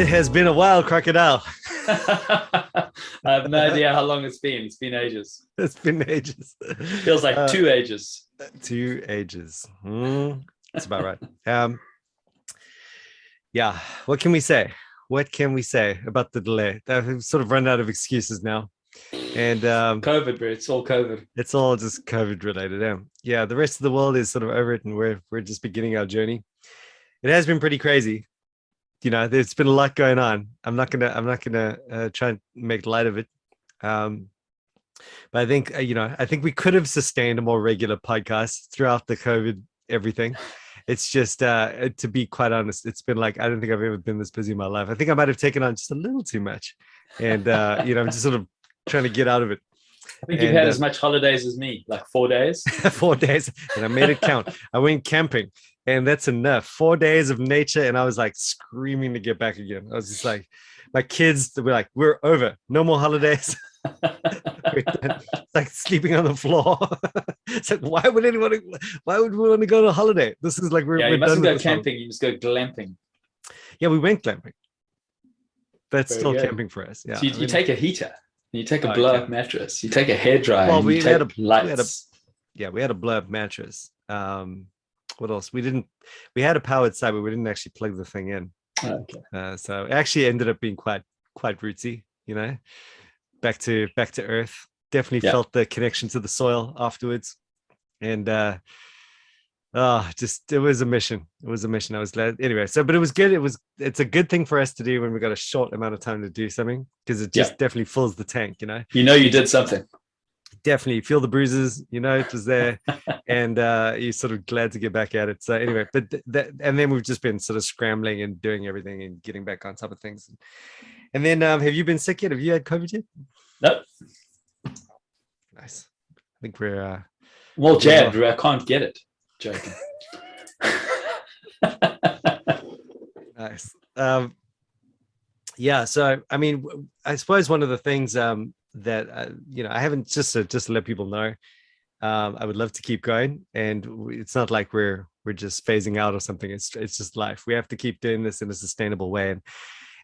It has been a while, crocodile. I have no idea how long it's been. It's been ages. It's been ages. Feels like Uh, two ages. Two ages. Hmm, that's about right. Um, yeah. What can we say? What can we say about the delay? I've sort of run out of excuses now, and um, COVID, bro. It's all COVID. it's all just COVID related. Yeah. yeah, the rest of the world is sort of over it, and we're we're just beginning our journey. It has been pretty crazy. You know, there's been a lot going on. I'm not gonna I'm not gonna uh, try and make light of it. Um, but I think uh, you know I think we could have sustained a more regular podcast throughout the COVID everything. It's just uh, to be quite honest, it's been like I don't think I've ever been this busy in my life. I think I might have taken on just a little too much, and uh, you know I'm just sort of trying to get out of it. I think you've had uh, as much holidays as me, like four days. four days and I made it count. I went camping and that's enough. Four days of nature and I was like screaming to get back again. I was just like, my kids were like, we're over. No more holidays. It's like sleeping on the floor. it's like, why would anyone, why would we want to go on a holiday? This is like, we're, yeah, we're you mustn't go this holiday. camping. You just go glamping. Yeah, we went glamping. That's Very still good. camping for us. Yeah. so you, I you mean, take a heater. You take a Oh, blow up mattress. You take a hair dryer. Well, we you had take a- we lights. had a- yeah, we had a blow up mattress. Um, what else? We didn't, we had a powered side, but we didn't actually plug the thing in. Okay. Uh, so it actually ended up being quite quite rootsy, you know. Back to back to earth. Definitely Yeah. felt the connection to the soil afterwards, and uh, oh, just it was a mission. It was a mission. I was glad anyway. So, but it was good. It was it's a good thing for us to do when we got a short amount of time to do something because it Yeah. just definitely fills the tank, you know. You know you did something. Definitely feel the bruises, you know, it was there, and uh, you're sort of glad to get back at it. So anyway, but th- that and then we've just been sort of scrambling and doing everything and getting back on top of things. And then, um, have you been sick yet? Have you had COVID yet? Nope. Nice. I think we're. Uh, Well, jabbed. I can't get it. Joking. Nice. Um, yeah. So, I mean, I suppose one of the things um, that uh, you know, I haven't just to, just to let people know, um, I would love to keep going, and it's not like we're we're just phasing out or something. It's it's just life. We have to keep doing this in a sustainable way, and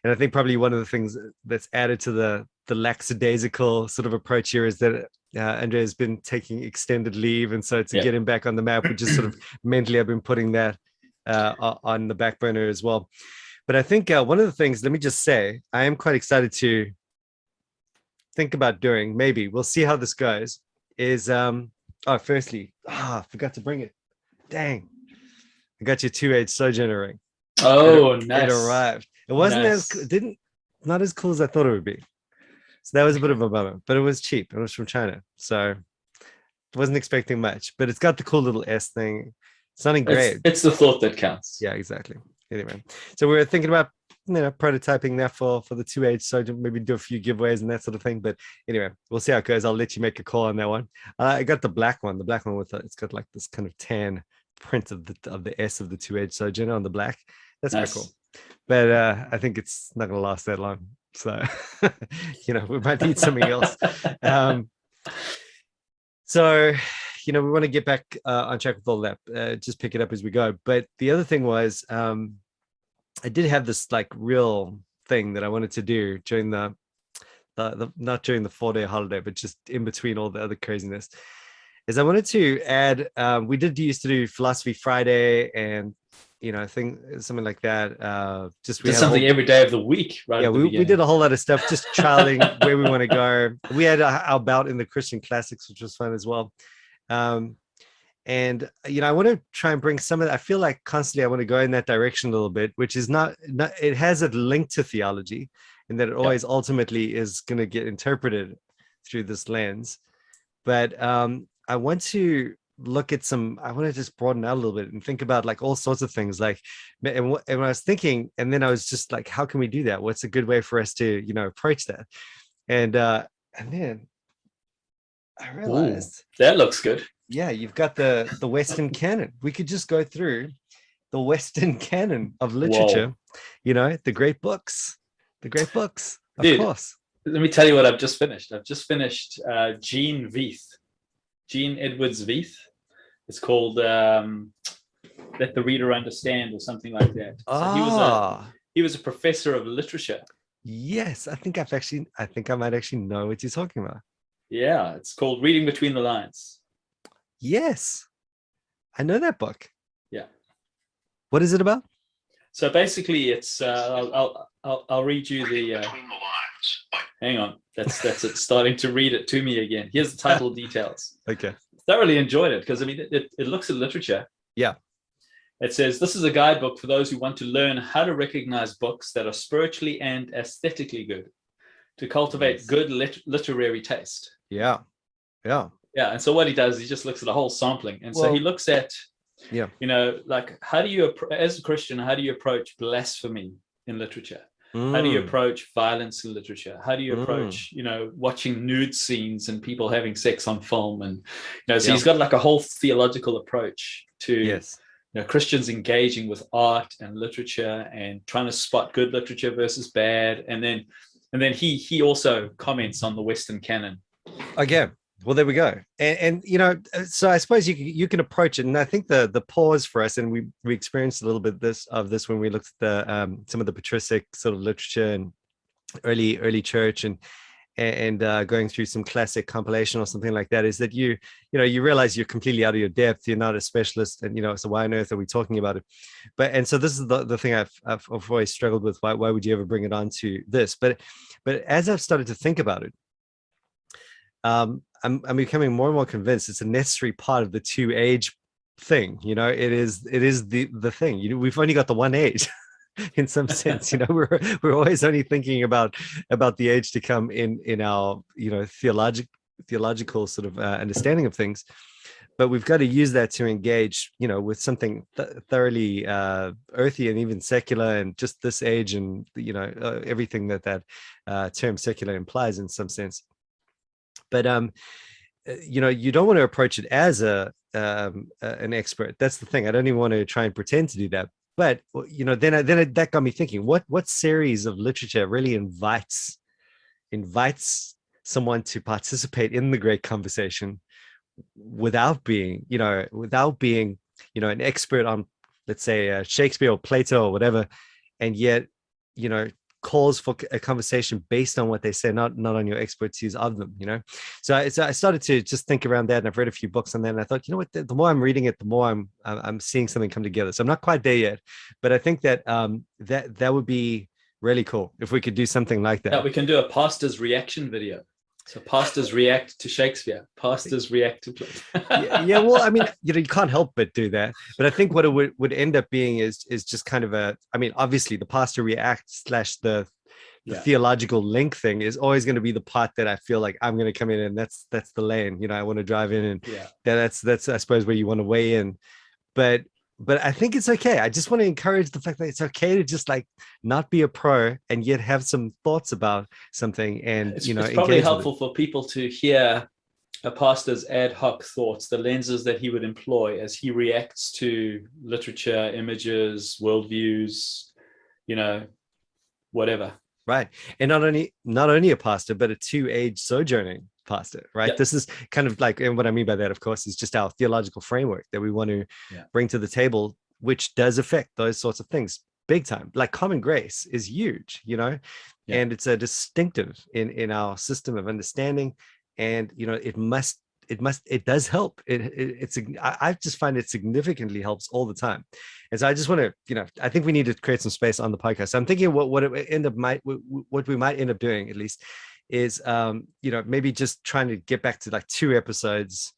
and I think probably one of the things that's added to the the lackadaisical sort of approach here is that uh, Andre has been taking extended leave, and so to Yeah. get him back on the map, we just sort of mentally I've been putting that uh, on the back burner as well. But I think uh, one of the things, let me just say, I am quite excited to think about doing. Maybe we'll see how this goes. Is um oh, firstly, ah, forgot to bring it. Dang, I got your two age sojourner ring. oh, It nice. arrived. It wasn't as Nice. co- didn't not as cool as I thought it would be. So that was a bit of a bummer, but it was cheap. It was from China, so wasn't expecting much. But it's got the cool little S thing. Something great. It's, it's the thought that counts. Yeah, exactly. Anyway, so we were thinking about you know prototyping that for for the two age, so to maybe do a few giveaways and that sort of thing. But anyway, we'll see how it goes. I'll let you make a call on that one. Uh, I got the black one, the black one with it's got like this kind of tan print of the of the S of the two age sojourner on the black. That's Nice. quite cool. But uh, I think it's not going to last that long. So you know we might need something else. Um, so you know we want to get back uh, on track with all that uh, just pick it up as we go but the other thing was um i did have this like real thing that i wanted to do during the the, the not during the four day holiday but just in between all the other craziness is i wanted to add um we did used to do philosophy friday and you know thing something like that uh just we a whole- something every day of the week, right? yeah, we, we did a whole lot of stuff, just trialing where we want to go. We had our, our bout in the Christian classics, which was fun as well. Um, and you know, I want to try and bring some of that. I feel like constantly I want to go in that direction a little bit, which is not, not it has a link to theology, and that it always ultimately is going to get interpreted through this lens. But um, I want to look at some i want to just broaden out a little bit and think about like all sorts of things like and, wh- and when i was thinking and then i was just like how can we do that what's a good way for us to you know approach that and uh and then i realized That looks good. Yeah you've got the the western canon we could just go through the western canon of literature you know the great books the great books of Dude. course Let me tell you what I've just finished. I've just finished uh, Gene Veith, Gene Edwards Veith. It's called um, "Let the Reader Understand" or something like that. So he was a ah he was a professor of literature. Yes, I think I've actually, I think I might actually know what you're talking about. Yeah, it's called Reading Between the Lines. Yes, I know that book. Yeah. What is it about? So basically, it's uh, I'll, I'll I'll I'll read you the. Uh, Between the lines. by hang on, that's that's it. Starting to read it to me again. Here's the title details. Okay. Thoroughly enjoyed it because I mean it, it, it looks at literature. Yeah. It says this is a guidebook for those who want to learn how to recognize books that are spiritually and aesthetically good, to cultivate Nice. good lit- literary taste. Yeah. Yeah. Yeah, and so what he does, is he just looks at a whole sampling, and so he looks at, Yeah. you know, like how do you, as a Christian, how do you approach blasphemy in literature? How do you Mm, approach violence in literature? How do you Mm. approach, you know, watching nude scenes and people having sex on film? And you know, so Yeah. he's got like a whole theological approach to Yes. you know Christians engaging with art and literature and trying to spot good literature versus bad. And then and then he he also comments on the Western canon. Okay. Well, there we go. And, and you know, uh, so I suppose you you can approach it, and I think the the pause for us, and we we experienced a little bit this of this when we looked at the um, some of the patristic sort of literature and early early church and and uh, going through some classic compilation or something like that is that you you know you realize you're completely out of your depth you're not a specialist and you know so why on earth are we talking about it but and so this is the, the thing I've, I've I've always struggled with why, why would you ever bring it on to this but but as I've started to think about it um I'm, I'm becoming more and more convinced it's a necessary part of the two age thing you know? It is it is the the thing. You know we've only got the one age in some sense you know? We're we're always only thinking about about the age to come in in our you know theologic theological sort of uh, understanding of things. But we've got to use that to engage you know with something th- thoroughly uh earthy and even secular and just this age and you know uh, everything that that uh, term secular implies in some sense but um uh, you know you don't want to approach it as a um uh, an expert. That's the thing i don't even want to try and pretend to do that but you know then then that got me thinking what what series of literature really invites invites someone to participate in the great conversation without being you know without being you know an expert on let's say uh, shakespeare or plato or whatever and yet you know calls for a conversation based on what they say not not on your expertise of them you know? So I, so I started to just think around that and i've read a few books on that and i thought you know what? The, the more i'm reading it the more i'm i'm seeing something come together. So i'm not quite there yet but i think that um that that would be really cool if we could do something like that. Yeah, we can do a pastor's reaction video. So pastors react to Shakespeare. Pastors react to. yeah, yeah, well, I mean, you know, you can't help but do that. But I think what it would, would end up being is is just kind of a. I mean, obviously, the pastor react slash the the Yeah. theological link thing is always going to be the part that I feel like I'm going to come in and that's that's the lane. You know, I want to drive in and yeah. that's that's I suppose where you want to weigh in. But but I think it's okay. I just want to encourage the fact that it's okay to just like not be a pro and yet have some thoughts about something and It's, you know it's probably helpful for people to hear a pastor's ad hoc thoughts, the lenses that he would employ as he reacts to literature, images, worldviews, you know, whatever. right and not only not only a pastor but a two-age sojourning pastor right Yeah. this is kind of like and what i mean by that of course is just our theological framework that we want to Yeah. bring to the table which does affect those sorts of things big time like common grace is huge you know Yeah. and it's a distinctive in in our system of understanding and you know it must it must it does help it, it it's I, just find it significantly helps all the time and so i just want to you know i think we need to create some space on the podcast i'm thinking what what it end up might what we might end up doing at least is um you know maybe just trying to get back to like two episodes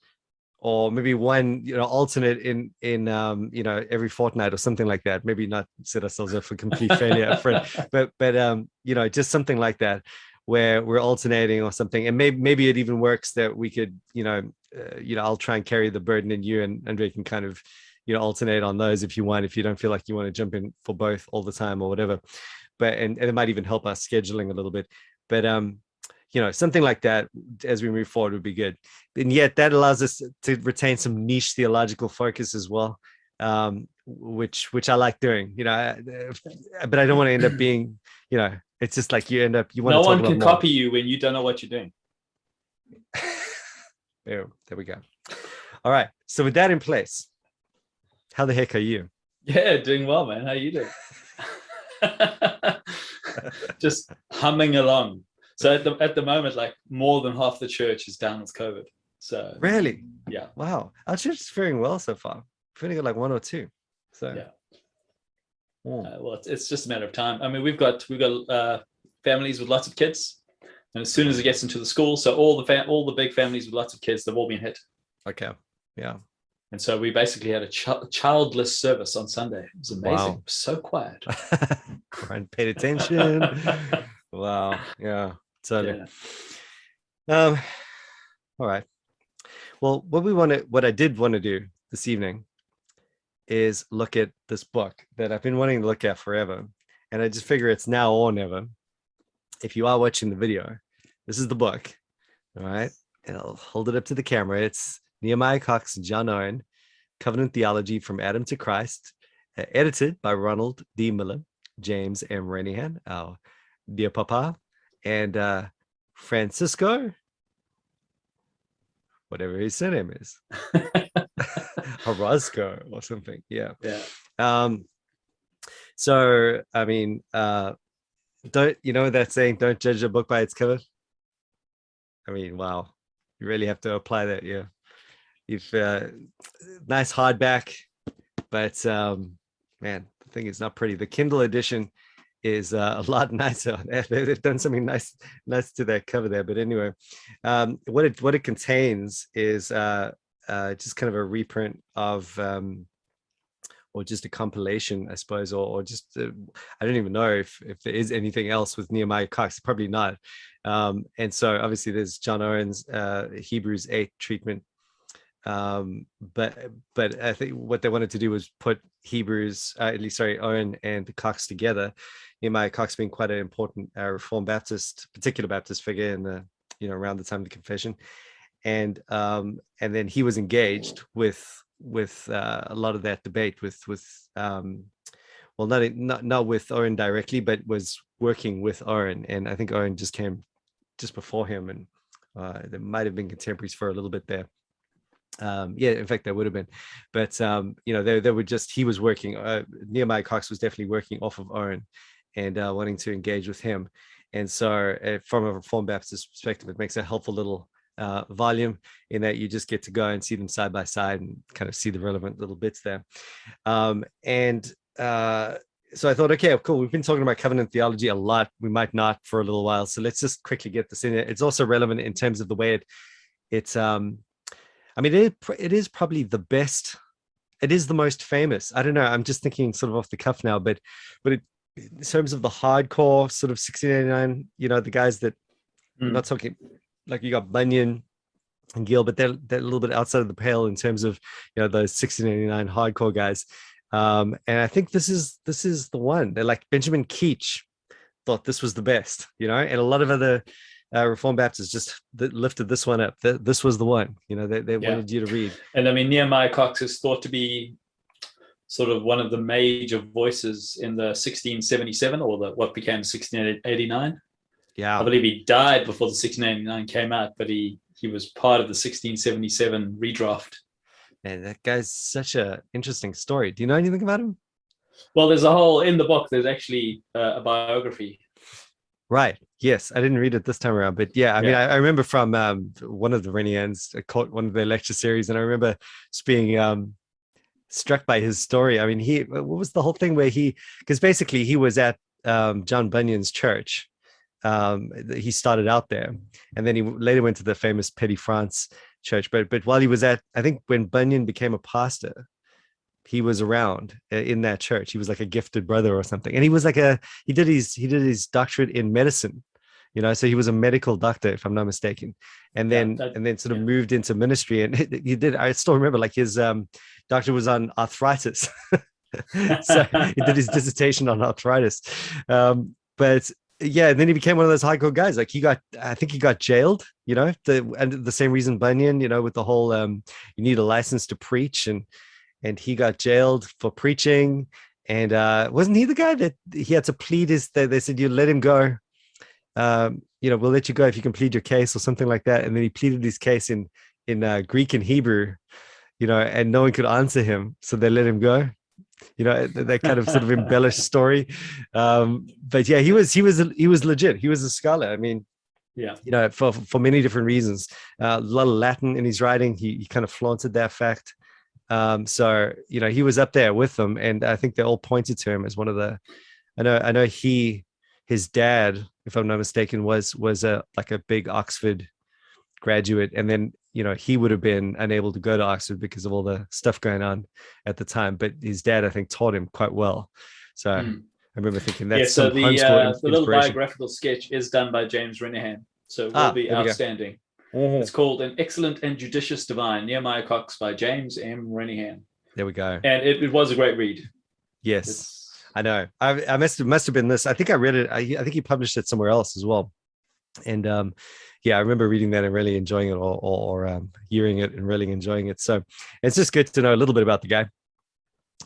or maybe one you know alternate in in um you know every fortnight or something like that. Maybe not set ourselves up for complete failure but but um you know just something like that where we're alternating or something. And maybe maybe it even works that we could you know uh, you know i'll try and carry the burden and you and andre can kind of you know alternate on those if you want if you don't feel like you want to jump in for both all the time or whatever. But and, and it might even help us scheduling a little bit. But um you know something like that as we move forward would be good and yet that allows us to retain some niche theological focus as well um which which i like doing you know I- but i don't want to end up being you know it's just like you end up you want no one can more. copy you when you don't know what you're doing. there, there we go all right so with that in place how the heck are you Yeah, doing well, man. How you doing? just humming along. So at the at the moment, like more than half the church is down with COVID. So Really? yeah, Wow. Our church is faring well so far. We've only got like one or two. So Yeah. Oh, uh, well, it's, it's just a matter of time. I mean, we've got we've got uh, families with lots of kids, and as soon as it gets into the school, so all the fam- all the big families with lots of kids, they've all been hit. okay. Yeah. And so we basically had a ch- childless service on Sunday. It was amazing. Wow. So quiet. Brian paid attention. wow. Yeah. Totally. Yeah. Um, all right. Well, what we want to, what I did want to do this evening is look at this book that I've been wanting to look at forever. And I just figure it's now or never. If you are watching the video, this is the book. All right. And I'll hold it up to the camera. It's Nehemiah Cox and John Owen, Covenant Theology from Adam to Christ, edited by Ronald D. Miller, James M. Renihan, our dear papa, and uh, Francisco, whatever his surname is, Orozco or something. Yeah. yeah. Um, so I mean, uh, don't you know that saying? Don't judge a book by its cover. I mean, wow, you really have to apply that. Yeah, you've uh, nice hardback, but um, man, the thing is not pretty. The Kindle edition is uh, a lot nicer. They- They've done something nice, nice to that cover there. But anyway, um, what it what it contains is uh, uh, just kind of a reprint of. Um, or just a compilation, I suppose, or, or just uh, I don't even know if if there is anything else with Nehemiah Cox. Probably not. Um, and so obviously there's John Owen's uh, Hebrews eight treatment, um, but but I think what they wanted to do was put Hebrews, uh, at least sorry, Owen and Cox together. Nehemiah Cox being quite an important uh, Reformed Baptist, particular Baptist figure in the you know around the time of the confession, and um, and then he was engaged with with uh, a lot of that debate with with um, well not not not with Owen directly, but was working with Owen, and I think Owen just came just before him, and uh, there might have been contemporaries for a little bit there. Um, yeah, in fact, there would have been, but um, you know, they they were just he was working. Uh, Nehemiah Cox was definitely working off of Owen, and uh, wanting to engage with him, and so uh, from a Reformed Baptist perspective, it makes a helpful little uh, volume in that you just get to go and see them side by side and kind of see the relevant little bits there. Um, and uh, so I thought, okay, cool. We've been talking about covenant theology a lot. We might not for a little while, so let's just quickly get this in. It's also relevant in terms of the way it, it's. Um, I mean, it, it is probably the best. It is the most famous. I don't know. I'm just thinking sort of off the cuff now, but but it, in terms of the hardcore sort of 1689, you know, the guys that I'm Mm. not talking like you got Bunyan and Gill, but they're they're a little bit outside of the pale in terms of you know those 1689 hardcore guys. Um, and I think this is this is the one. They're like Benjamin Keach thought this was the best, you know, and a lot of other uh, Reformed Baptists just lifted this one up. Th- this was the one, you know, they, they Yeah. wanted you to read. And I mean, Nehemiah Cox is thought to be sort of one of the major voices in the 1677 or the what became 1689. Yeah, I believe he died before the 1689 came out, but he he was part of the 1677 redraft. and that guy's such a interesting story. Do you know anything about him? Well, there's a whole in the book. There's actually uh, a biography. Right. Yes, I didn't read it this time around, but yeah, I mean, I, I remember from um, one of the Renihans, I caught one of their lecture series, and I remember being um, struck by his story. I mean, he what was the whole thing where he, because basically he was at um, John Bunyan's church. Um, he started out there, and then he later went to the famous Petty France church. But but while he was at, I think when Bunyan became a pastor, he was around uh, in that church. He was like a gifted brother or something, and he was like a he did his he did his doctorate in medicine you know so he was a medical doctor if i'm not mistaken. And Yeah, then that- and then sort of yeah. moved into ministry and he did i still remember like his um doctor was on arthritis. So he did his dissertation on arthritis. Um but yeah and then he became one of those hardcore guys. Like he got i think he got jailed you know the and the same reason bunyan you know with the whole um you need a license to preach. And and he got jailed for preaching. And uh wasn't he the guy that he had to plead his they, they said you let him go um you know we'll let you go if you can plead your case or something like that. And then he pleaded his case in in uh, greek and hebrew you know and no one could answer him. So they let him go. You know that kind of sort of embellished story. Um but yeah he was he was he was legit. He was a scholar. I mean yeah. you know for for many different reasons. Uh, a lot of latin in his writing. He, he kind of flaunted that fact. Um so you know he was up there with them. And i think they all pointed to him as one of the i know i know he his dad if i'm not mistaken was was a like a big oxford graduate and then you know he would have been unable to go to oxford because of all the stuff going on at the time but his dad i think taught him quite well so Mm. i remember thinking that's yeah, so the, uh, the little biographical sketch is done by James Renihan. So it will Ah, be there we go. outstanding. Mhm. It's called An Excellent and Judicious Divine, Nehemiah Cox by James M. Renihan. there we go And it, it was a great read. yes It's, I know. I, I must have must have been this. I think I read it. I, I think he published it somewhere else as well. And um, yeah, I remember reading that and really enjoying it, or, or, or um, hearing it and really enjoying it. So it's just good to know a little bit about the guy,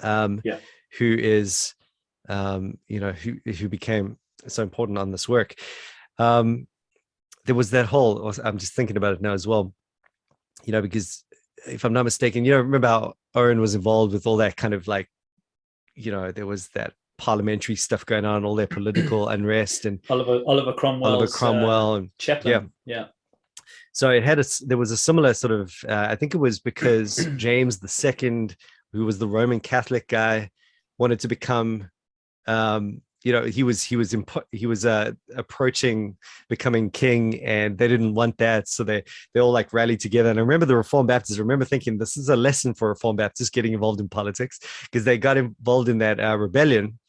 um, Yeah. who is, um, you know, who who became so important on this work. Um, there was that whole. I'm just thinking about it now as well. You know, because if I'm not mistaken, you know, remember how Owen was involved with all that kind of like you know, there was that parliamentary stuff going on, all their political unrest and Oliver Oliver Cromwell. Oliver Cromwell. and chaplain. Yeah. so it had a there was a similar sort of, uh, I think it was because James the second, who was the Roman Catholic guy, wanted to become, um, you know, he was, he was, impo- he was uh, approaching becoming king and they didn't want that. So they, they all like rallied together. And I remember the Reformed Baptists, I remember thinking this is a lesson for Reformed Baptists getting involved in politics because they got involved in that uh, rebellion.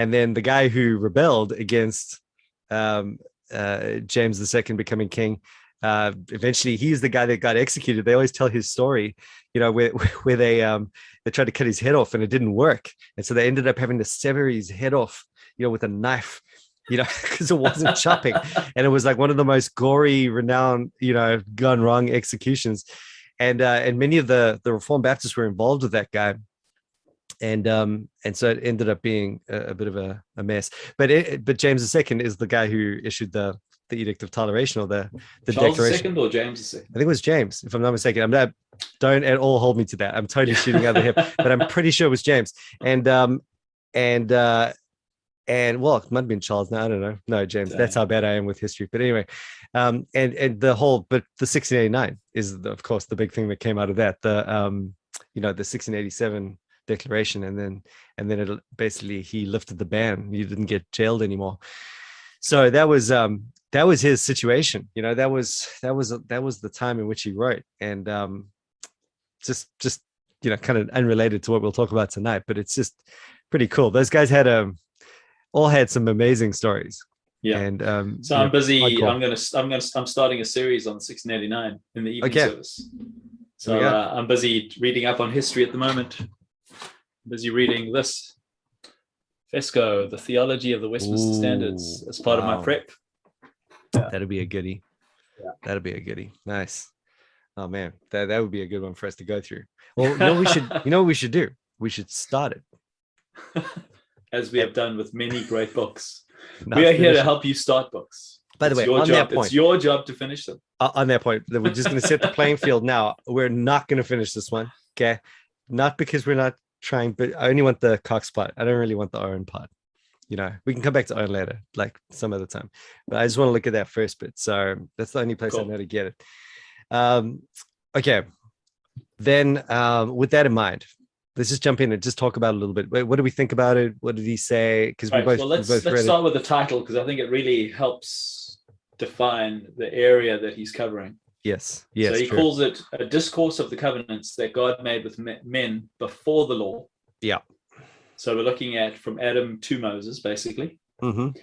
And then the guy who rebelled against um, uh, James II becoming king, uh, eventually he's the guy that got executed. They always tell his story, you know, where, where they um, they tried to cut his head off and it didn't work. And so they ended up having to sever his head off, you know, with a knife, you know, because it wasn't chopping. And it was like one of the most gory, renowned, you know, gone wrong executions. And uh, and many of the the Reformed Baptists were involved with that guy and um and so it ended up being a, a bit of a, a mess. But it, but james ii is the guy who issued the the edict of toleration or the the Charles declaration. II or James II? i think it was james if i'm not mistaken. I'm not don't at all hold me to that. I'm totally shooting out the hip but i'm pretty sure it was james. And um and uh and well it might have been charles. Now i don't know. No james that's how bad i am with history. But anyway um and and the whole but the 1689 is the, of course the big thing that came out of that. The um you know the 1687 declaration and then and then it basically he lifted the ban you didn't get jailed anymore so that was um that was his situation you know that was that was that was the time in which he wrote and um just just you know kind of unrelated to what we'll talk about tonight but it's just pretty cool those guys had um all had some amazing stories Yeah. and um So I'm know, busy. hardcore. I'm gonna. I'm gonna. I'm starting a series on 1689 in the evening Okay. service. So uh, I'm busy reading up on history at the moment. Busy reading this Fesko, the theology of the Westminster Standards, as part of my wow. prep. that'd be a goodie Yeah. that'd be a goodie nice oh man that, that would be a good one for us to go through well you know we should you know what we should do we should start it as we have done with many great books. not we are here to help you start books. by the It's way your on job. that point It's your job to finish them. uh, on that point that we're just going to set the playing field now we're not going to finish this one okay not because we're not trying but i only want the cox part. I don't really want the Owen part you know? We can come back to Owen later like some other time. But i just want to look at that first bit so that's the only place i know to get it. Um okay. Then um with that in mind let's just jump in and just talk about it a little bit. What do we think about it? What did he say? Because we both, well, let's both let's start with the title because I think it really helps define the area that he's covering. Yes yes so he true. calls it a discourse of the covenants that God made with men before the law. Yeah. So we're looking at from Adam to Moses, basically, Mhm.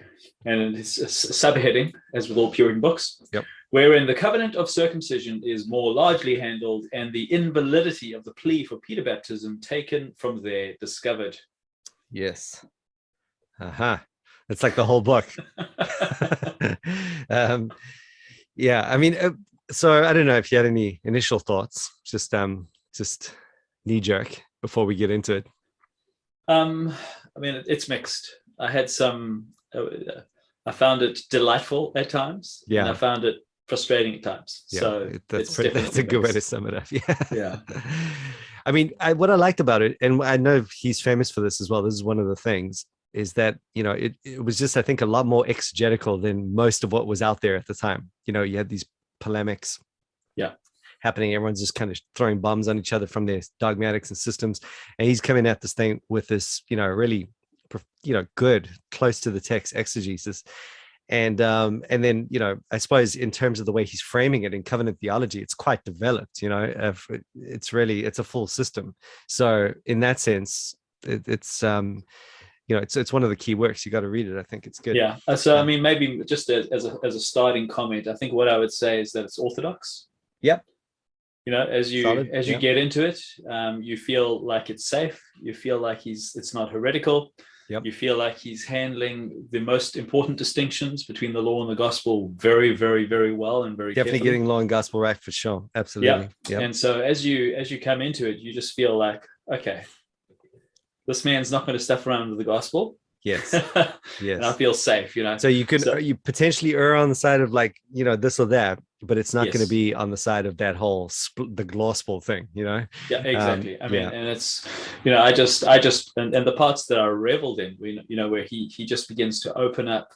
and it's a subheading, as with all Puritan books, Yep. wherein the covenant of circumcision is more largely handled, and the invalidity of the plea for paedobaptism taken from there discovered. yes uh-huh it's like the whole book um yeah i mean uh, so i don't know if you had any initial thoughts just um just knee jerk before we get into it Um, I mean, it's mixed. I had some. Uh, I found it delightful at times. Yeah. And I found it frustrating at times. yeah so that's it's pretty, that's a good way to sum it up yeah Yeah. I mean, I, what I liked about it, and I know he's famous for this as well. This is one of the things is that you know it, it was just I think a lot more exegetical than most of what was out there at the time. You know, you had these polemics, yeah, happening. Everyone's just kind of throwing bombs on each other from their dogmatics and systems, and he's coming at this thing with this, you know, really, you know, good, close to the text exegesis. And um and then you know i suppose in terms of the way he's framing it in covenant theology it's quite developed you know it's really it's a full system. So in that sense it, it's um you know it's it's one of the key works you got to read it i think it's good yeah uh, so i mean maybe just as, as a as a starting comment i think what i would say is that it's orthodox yep you know as you Solid, as you yeah. get into it um you feel like it's safe you feel like he's it's not heretical Yep. You feel like he's handling the most important distinctions between the law and the gospel very, very, very well and very definitely carefully. getting law and gospel right for sure. Absolutely. Yeah. Yep. And so as you as you come into it, you just feel like, okay, this man's not going to stuff around with the gospel. Yes. yes. and I feel safe, you know. So you can so, you potentially err on the side of like, you know, this or that, but it's not yes. going to be on the side of that whole sp- the gospel thing, you know. Yeah, exactly. Um, I mean, yeah. and it's you know, I just I just and, and the parts that are reveled in, we you know, where he he just begins to open up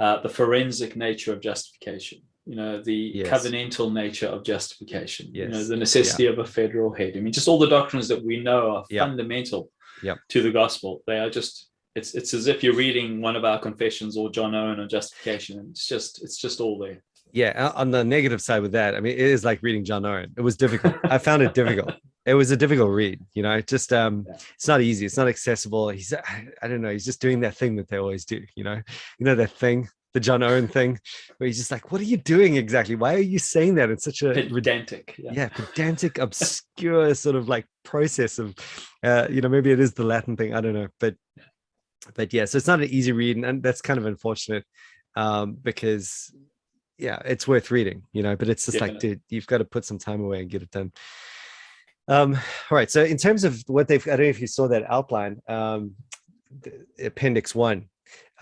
uh, the forensic nature of justification you know the yes. covenantal nature of justification yes. you know the necessity yeah. of a federal head i mean just all the doctrines that we know are yeah. fundamental yeah. to the gospel they are just it's it's as if you're reading one of our confessions or John Owen on justification. And it's just it's just all there. Yeah, on the negative side with that, I mean, it is like reading John Owen. It was difficult. I found it difficult. It was a difficult read. You know, just um, yeah. it's not easy. It's not accessible. He's I, I don't know. He's just doing that thing that they always do. You know, you know that thing the John Owen thing, where he's just like, "What are you doing exactly? Why are you saying that in such a pedantic, yeah, yeah pedantic, obscure sort of like process of, uh, you know, maybe it is the Latin thing. I don't know, but but yeah, so it's not an easy read, and that's kind of unfortunate um, because yeah, it's worth reading, you know. But it's just yeah. like, dude, you've got to put some time away and get it done. Um, all right. So in terms of what they've, I don't know if you saw that outline, um, appendix one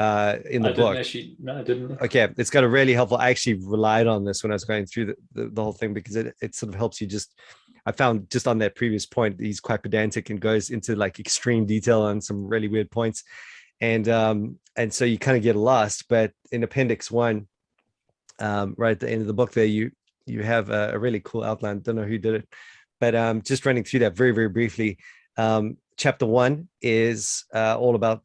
uh in the I book actually, no i didn't okay it's got a really helpful i actually relied on this when i was going through the, the, the, whole thing because it, it sort of helps you just I found just on that previous point, he's quite pedantic and goes into like extreme detail on some really weird points. And um, and so you kind of get lost. But in appendix one, um, right at the end of the book, there you you have a, a really cool outline. Don't know who did it, but um, just running through that very very briefly. Um, chapter one is uh, all about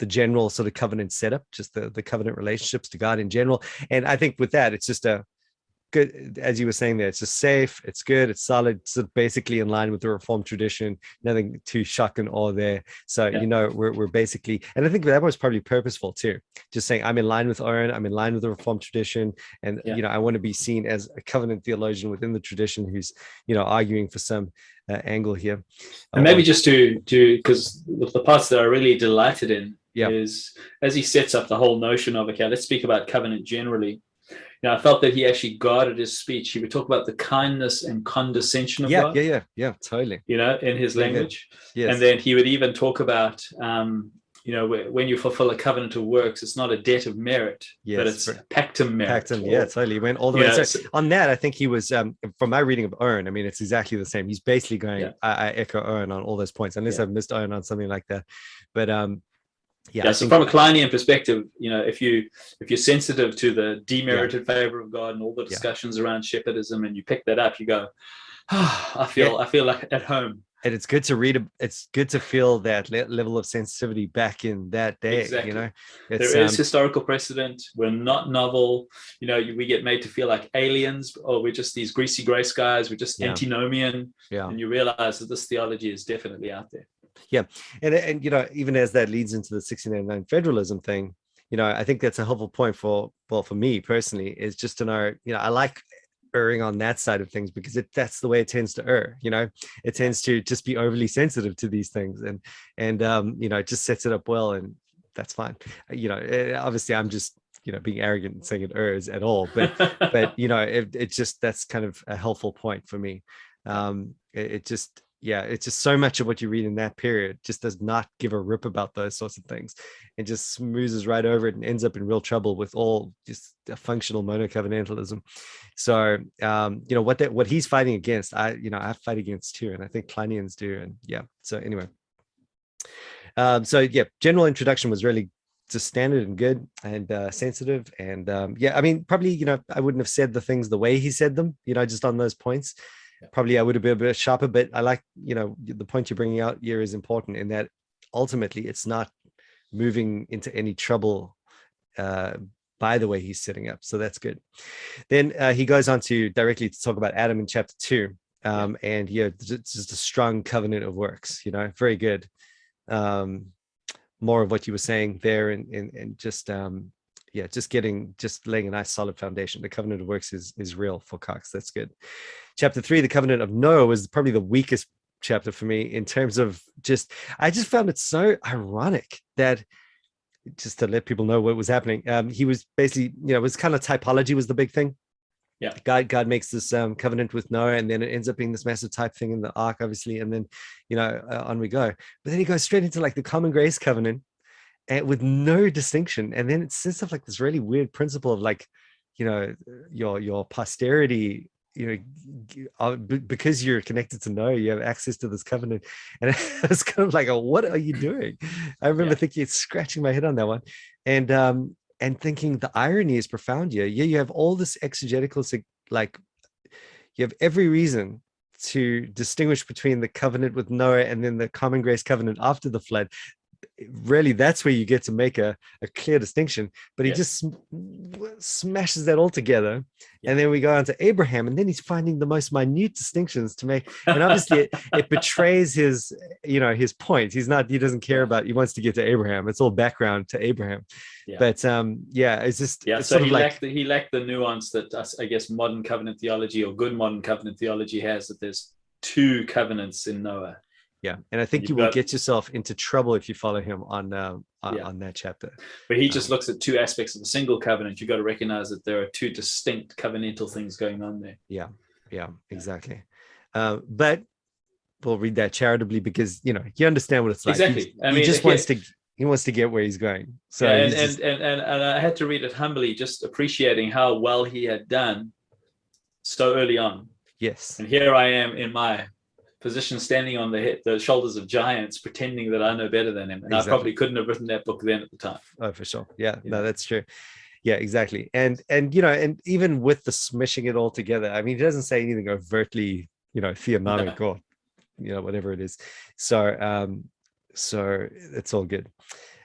the general sort of covenant setup, just the the covenant relationships to God in general. And I think with that, it's just a good as you were saying there it's just safe it's good it's solid it's basically in line with the reformed tradition nothing too shocking or there so yeah. you know we're, we're basically and i think that was probably purposeful too just saying i'm in line with Owen, i'm in line with the reformed tradition and yeah. you know i want to be seen as a covenant theologian within the tradition who's you know arguing for some uh, angle here and maybe just to to because the parts that i really delighted in yeah. is as he sets up the whole notion of okay let's speak about covenant generally know, I felt that he actually guarded his speech. He would talk about the kindness and condescension of yeah, God. Yeah, yeah, yeah, totally. You know, in his language. Yeah, yes. And then he would even talk about, um, you know, when you fulfill a covenant of works, it's not a debt of merit, yes. but it's pactum merit. Pactum, yeah, totally. He went all the way. Know, so on that, I think he was, um, from my reading of Owen, I mean, it's exactly the same. He's basically going, yeah. I, I, echo Owen on all those points, unless yeah. I've missed Owen on something like that. But um, yeah, yeah so from a Kleinian perspective, you know, if you if you're sensitive to the demerited yeah. favor of God and all the discussions yeah. around shepherdism, and you pick that up, you go, oh, I feel I feel like at home. And it's good to read. It's good to feel that level of sensitivity back in that day. Exactly. You know, it's, there is um, historical precedent. We're not novel. You know, we get made to feel like aliens, or we're just these greasy grace guys. We're just antinomian. Yeah. And you realize that this theology is definitely out there yeah and and you know even as that leads into the 1689 federalism thing you know i think that's a helpful point for well for me personally is just to know you know i like erring on that side of things because it that's the way it tends to err you know? It tends to just be overly sensitive to these things and and um you know it just sets it up well and that's fine. You know eh, obviously i'm just you know being arrogant and saying it errs at all but but you know it, it just that's kind of a helpful point for me. Um it, it just yeah, it's just so much of what you read in that period just does not give a rip about those sorts of things. It just smoozes right over it and ends up in real trouble with all just functional monocovenantalism. So, um, you know, what that what he's fighting against, I, you know, I fight against too, and I think Kleinians do. And yeah, so anyway. Um, so yeah, general introduction was really just standard and good and uh, sensitive. And um, yeah, I mean, probably, you know, I wouldn't have said the things the way he said them, you know, just on those points probably I would have been a bit sharper, but I like, you know, the point you're bringing out here is important in that ultimately it's not moving into any trouble uh, by the way he's setting up. So that's good. Then uh, he goes on to directly to talk about Adam in chapter two. Um, and yeah, it's just a strong covenant of works, you know, very good. Um, more of what you were saying there and, and, and just, um, yeah, just getting, just laying a nice solid foundation. The covenant of works is, is real for Cox. That's good chapter three, the covenant of Noah, was probably the weakest chapter for me in terms of just I just found it so ironic that just to let people know what was happening. Um, he was basically, you know, it was kind of typology was the big thing. Yeah. God, God makes this um, covenant with Noah, and then it ends up being this massive type thing in the ark, obviously, and then, you know, uh, on we go. But then he goes straight into like the common grace covenant, and with no distinction, and then it says stuff like this really weird principle of like, you know, your your posterity you know uh, because you're connected to Noah you have access to this covenant and it's kind of like what are you doing? I remember yeah. thinking scratching my head on that one and um and thinking the irony is profound here. Yeah you have all this exegetical like you have every reason to distinguish between the covenant with Noah and then the common grace covenant after the flood really that's where you get to make a, a clear distinction but he just sm- smashes that all together. Yeah. and then we go on to abraham and then he's finding the most minute distinctions to make and obviously it, it, betrays his you know his point. He's not he doesn't care about he wants to get to abraham. It's all background to abraham. Yeah. but um yeah it's just yeah it's so he like, lacked the, he lacked the nuance that i guess modern covenant theology or good modern covenant theology has that there's two covenants in noah yeah and i think You've you will got, get yourself into trouble if you follow him on uh, on, yeah. on, that chapter. But he just um, looks at two aspects of the single covenant. You've got to recognize that there are two distinct covenantal things going on there. Yeah yeah exactly. Uh, but we'll read that charitably because you know you understand what it's like. Exactly. He, I mean, he just wants to he wants to get where he's going. So yeah, and, just... and, and, and i had to read it humbly just appreciating how well he had done so early on. Yes. And here i am in my position standing on the head, the shoulders of giants, pretending that I know better than him. And exactly. I probably couldn't have written that book then at the time. Oh, for sure. Yeah, yeah. no, that's true. Yeah, exactly. And and you know, and even with the smishing it all together, I mean, he doesn't say anything overtly, you know, theonomic no. or you know, whatever it is. So um, so it's all good.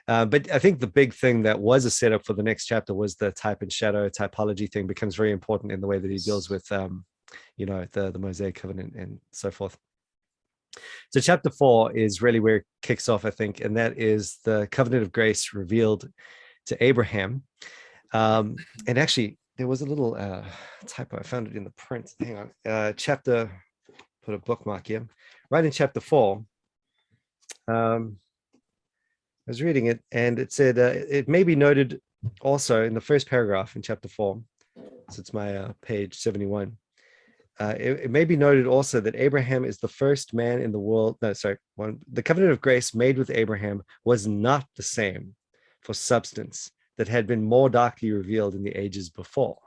Uh, but I think the big thing that was a setup for the next chapter was the type and shadow typology thing becomes very important in the way that he deals with, um, you know, the the Mosaic covenant and so forth. So, chapter four is really where it kicks off, I think, and that is the covenant of grace revealed to Abraham. Um, and actually, there was a little uh, typo. I found it in the print. Hang on. Uh, chapter, put a bookmark here. Right in chapter four, um, I was reading it, and it said uh, it may be noted also in the first paragraph in chapter four. So it's my uh, page 71 uh, it, it, may be noted also that Abraham is the first man in the world. No, sorry, one, the covenant of grace made with Abraham was not the same for substance that had been more darkly revealed in the ages before.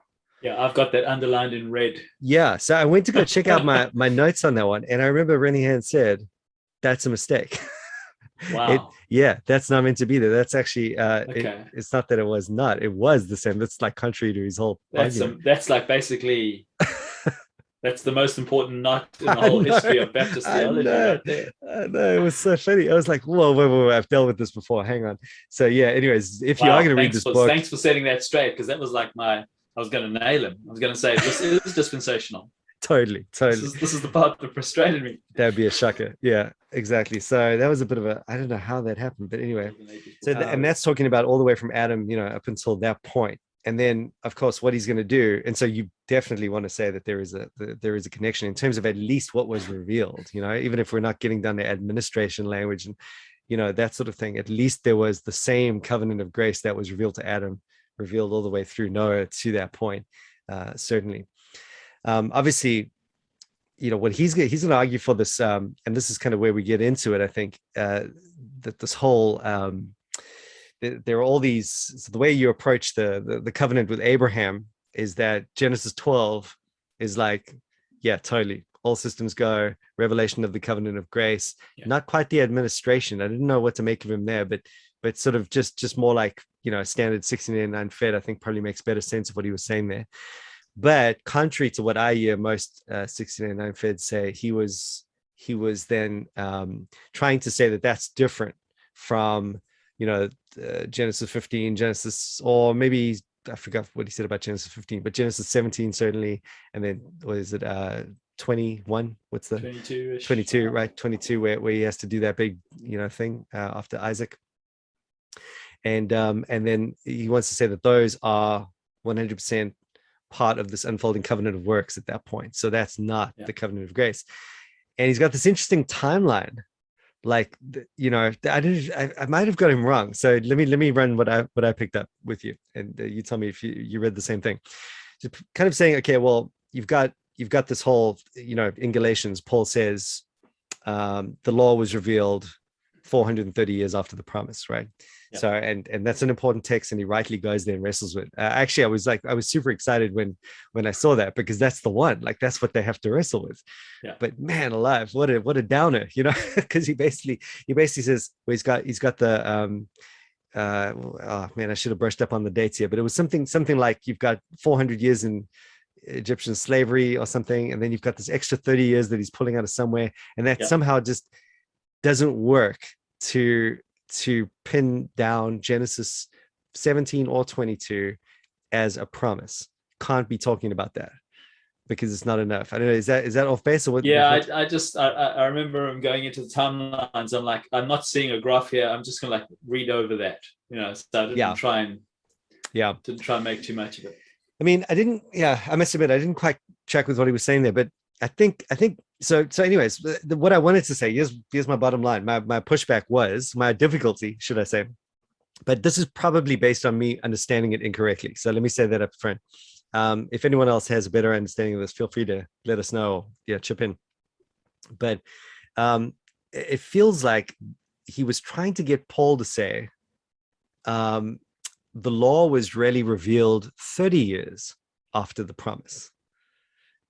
Yeah, I've got that underlined in red. Yeah, so I went to go check out my my notes on that one, and I remember Renihan said, "That's a mistake." Wow. It, yeah, that's not meant to be there. That's actually uh okay. it, it's not that it was not. It was the same. That's like contrary to his whole that's a, that's like basically That's the most important night in the whole history of Baptist theology. I know. I know. It was so funny. I was like, whoa, whoa, whoa, I've dealt with this before. Hang on. So yeah, anyways, if wow, you are going to read this for, book. Thanks for setting that straight, because that was like my I was going to nail him. I was going to say this is dispensational. totally, totally. This is, this is, the part that frustrated me. That'd be a shocker. Yeah, exactly. So that was a bit of a I don't know how that happened, but anyway. So and that's talking about all the way from Adam, you know, up until that point and then of course what he's going to do and so you definitely want to say that there is a there is a connection in terms of at least what was revealed you know even if we're not getting down to administration language and you know that sort of thing at least there was the same covenant of grace that was revealed to adam revealed all the way through noah to that point uh, certainly. Um, obviously you know what he's he's gonna argue for this um and this is kind of where we get into it i think uh that this whole um there, are all these so the way you approach the, the the covenant with abraham is that genesis 12 is like yeah totally. All systems go revelation of the covenant of grace. Yeah. not quite the administration. I didn't know what to make of him there but but sort of just just more like you know standard 1689 fed i think probably makes better sense of what he was saying there. But contrary to what i hear most uh, 1689 feds say he was he was then um, trying to say that that's different from you know uh, genesis 15 genesis or maybe i forgot what he said about genesis 15 but genesis 17 certainly and then what is it uh 21 what's the 22 22 right 22 where, where he has to do that big you know thing uh, after isaac. And um and then he wants to say that those are 100% part of this unfolding covenant of works at that point. So that's not Yeah. the covenant of grace. And he's got this interesting timeline like you know i didn't I, I might have got him wrong so let me let me run what i what i picked up with you and uh, you tell me if you you read the same thing. Just kind of saying okay well you've got you've got this whole you know in galatians paul says um the law was revealed 430 years after the promise right So and and that's an important text and he rightly goes there and wrestles with. Uh, actually i was like i was super excited when when i saw that because that's the one like that's what they have to wrestle with. Yeah. but man alive what a what a downer you know because he basically he basically says well he's got he's got the um uh oh man i should have brushed up on the dates here but it was something something like you've got 400 years in egyptian slavery or something and then you've got this extra 30 years that he's pulling out of somewhere and that somehow just doesn't work to to pin down genesis 17 or 22 as a promise. Can't be talking about that because it's not enough. I don't know is that is that off base or what yeah what- I, I just I, I remember him going into the timelines. I'm like i'm not seeing a graph here. I'm just gonna like read over that you know so i didn't Yeah. try and yeah. didn't try and make too much of it. I mean, I didn't. Yeah, I must admit, I didn't quite check with what he was saying there, but I think, I think so. So, anyways, the, the- what I wanted to say here's here's my bottom line. My my pushback was my difficulty, should I say? But this is probably based on me understanding it incorrectly. So let me say that up front. Um, if anyone else has a better understanding of this, feel free to let us know. Yeah, chip in. But um, it feels like he was trying to get Paul to say, um, the law was really revealed 30 years after the promise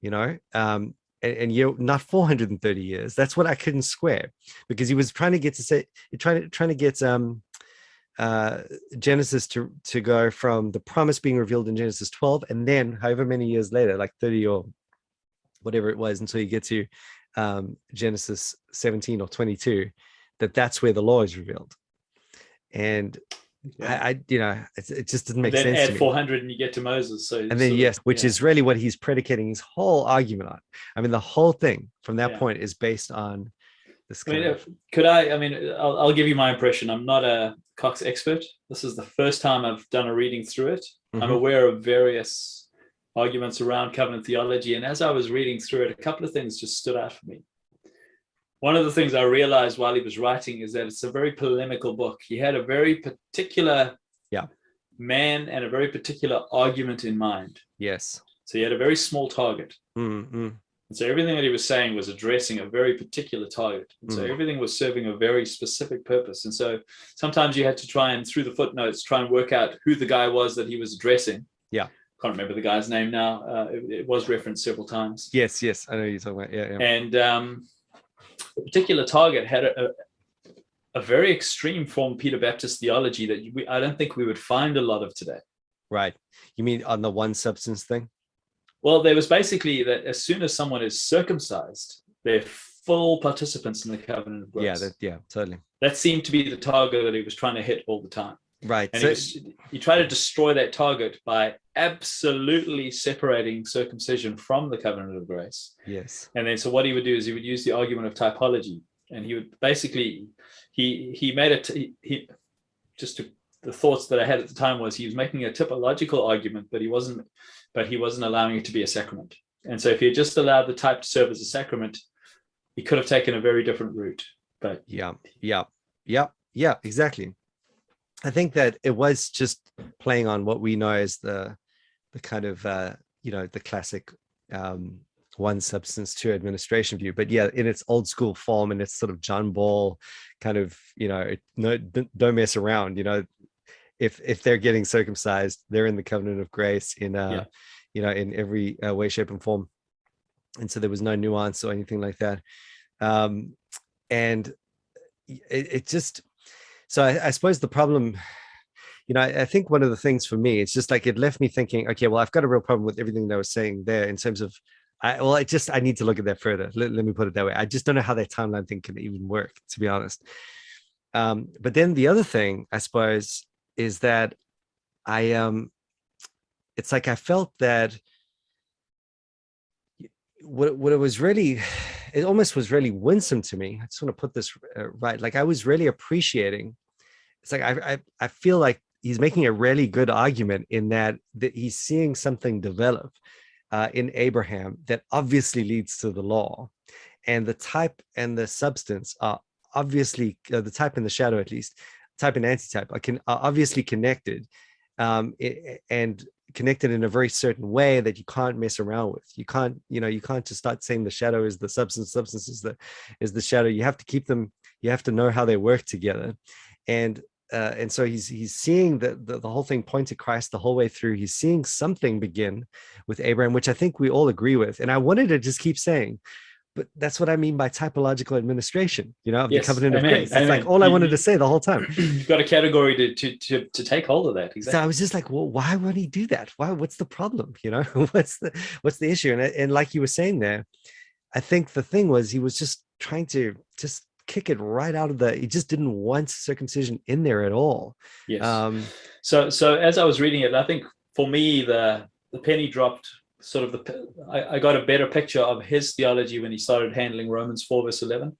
you know um and, and you're not 430 years that's what i couldn't square because he was trying to get to say trying to trying to get um uh genesis to to go from the promise being revealed in genesis 12 and then however many years later like 30 or whatever it was until you get to um genesis 17 or 22 that that's where the law is revealed. And I, I you know it, it just doesn't make then sense to add me 400 and you get to moses so and then yes which is really what he's predicating his whole argument on i mean the whole thing from that Yeah. point is based on this I mean, of could I? I mean, I'll, I'll give you my impression. I'm not a Cox expert. This is the first time I've done a reading through it. I'm Mhm. aware of various arguments around covenant theology, and as I was reading through it, a couple of things just stood out for me. One of the things I realized while he was writing is that it's a very polemical book. He had a very particular Yeah. man and a very particular argument in mind. yes So he had a very small target. Mm, mm, And so everything that he was saying was addressing a very particular target. And so Mm. everything was serving a very specific purpose. And so sometimes you had to try and, through the footnotes, try and work out who the guy was that he was addressing. Yeah. Can't remember the guy's name now. Uh, it, it was referenced several times. yes yes i know you're talking about yeah yeah And um, the particular target had a, a, a very extreme form paedobaptist theology that we, I don't think we would find a lot of today. right you mean on the one substance thing Well, there was basically that as soon as someone is circumcised, they're full participants in the covenant of grace. yeah that yeah totally that seemed to be the target that he was trying to hit all the time. Right. And so, he, was, he tried to destroy that target by absolutely separating circumcision from the covenant of grace. yes. And then so what he would do is he would use the argument of typology, and he would basically he he made it he, he just to the thoughts that I had at the time was he was making a typological argument, but he wasn't but he wasn't allowing it to be a sacrament. And so if he had just allowed the type to serve as a sacrament, he could have taken a very different route. But yeah. Yeah. Yeah. Yeah. Exactly i think that it was just playing on what we know as the the kind of uh you know the classic um one substance two administration view. But yeah in its old school form and it's sort of john ball kind of you know no don't mess around you know. If if they're getting circumcised they're in the covenant of grace in uh yeah. you know in every uh, way shape and form. And so there was no nuance or anything like that. Um and it, it just so I, I suppose the problem you know, I, I, think one of the things for me, it's just like it left me thinking, okay, well, I've got a real problem with everything I was saying there in terms of, I, well, I just I need to look at that further. Let, let me put it that way. I just don't know how that timeline thing can even work, to be honest. Um, but then the other thing, I suppose, is that I um, it's like I felt that what what it was really, it almost was really winsome to me. I just want to put this uh, right. Like I was really appreciating. It's like I I, I feel like he's making a really good argument in that that he's seeing something develop uh, in Abraham that obviously leads to the law, and the type and the substance are obviously uh, the type and the shadow at least type and antitype are, can, are obviously connected um, and connected in a very certain way that you can't mess around with you can't you know you can't just start saying the shadow is the substance substance is the is the shadow you have to keep them you have to know how they work together and uh, and so he's he's seeing the, the, the whole thing point to Christ the whole way through. He's seeing something begin with Abraham, which I think we all agree with. And I wanted to just keep saying, but that's what I mean by typological administration, you know, of yes, the covenant of grace. It's like all I wanted to say the whole time. You've got a category to to to, to take hold of that. Exactly. So I was just like, well, why would he do that? Why? What's the problem? You know, what's the what's the issue? And and like you were saying there, I think the thing was he was just trying to just kick it right out of the he just didn't want circumcision in there at all yes um so so as i was reading it i think for me the the penny dropped sort of the I, I got a better picture of his theology when he started handling romans 4 verse 11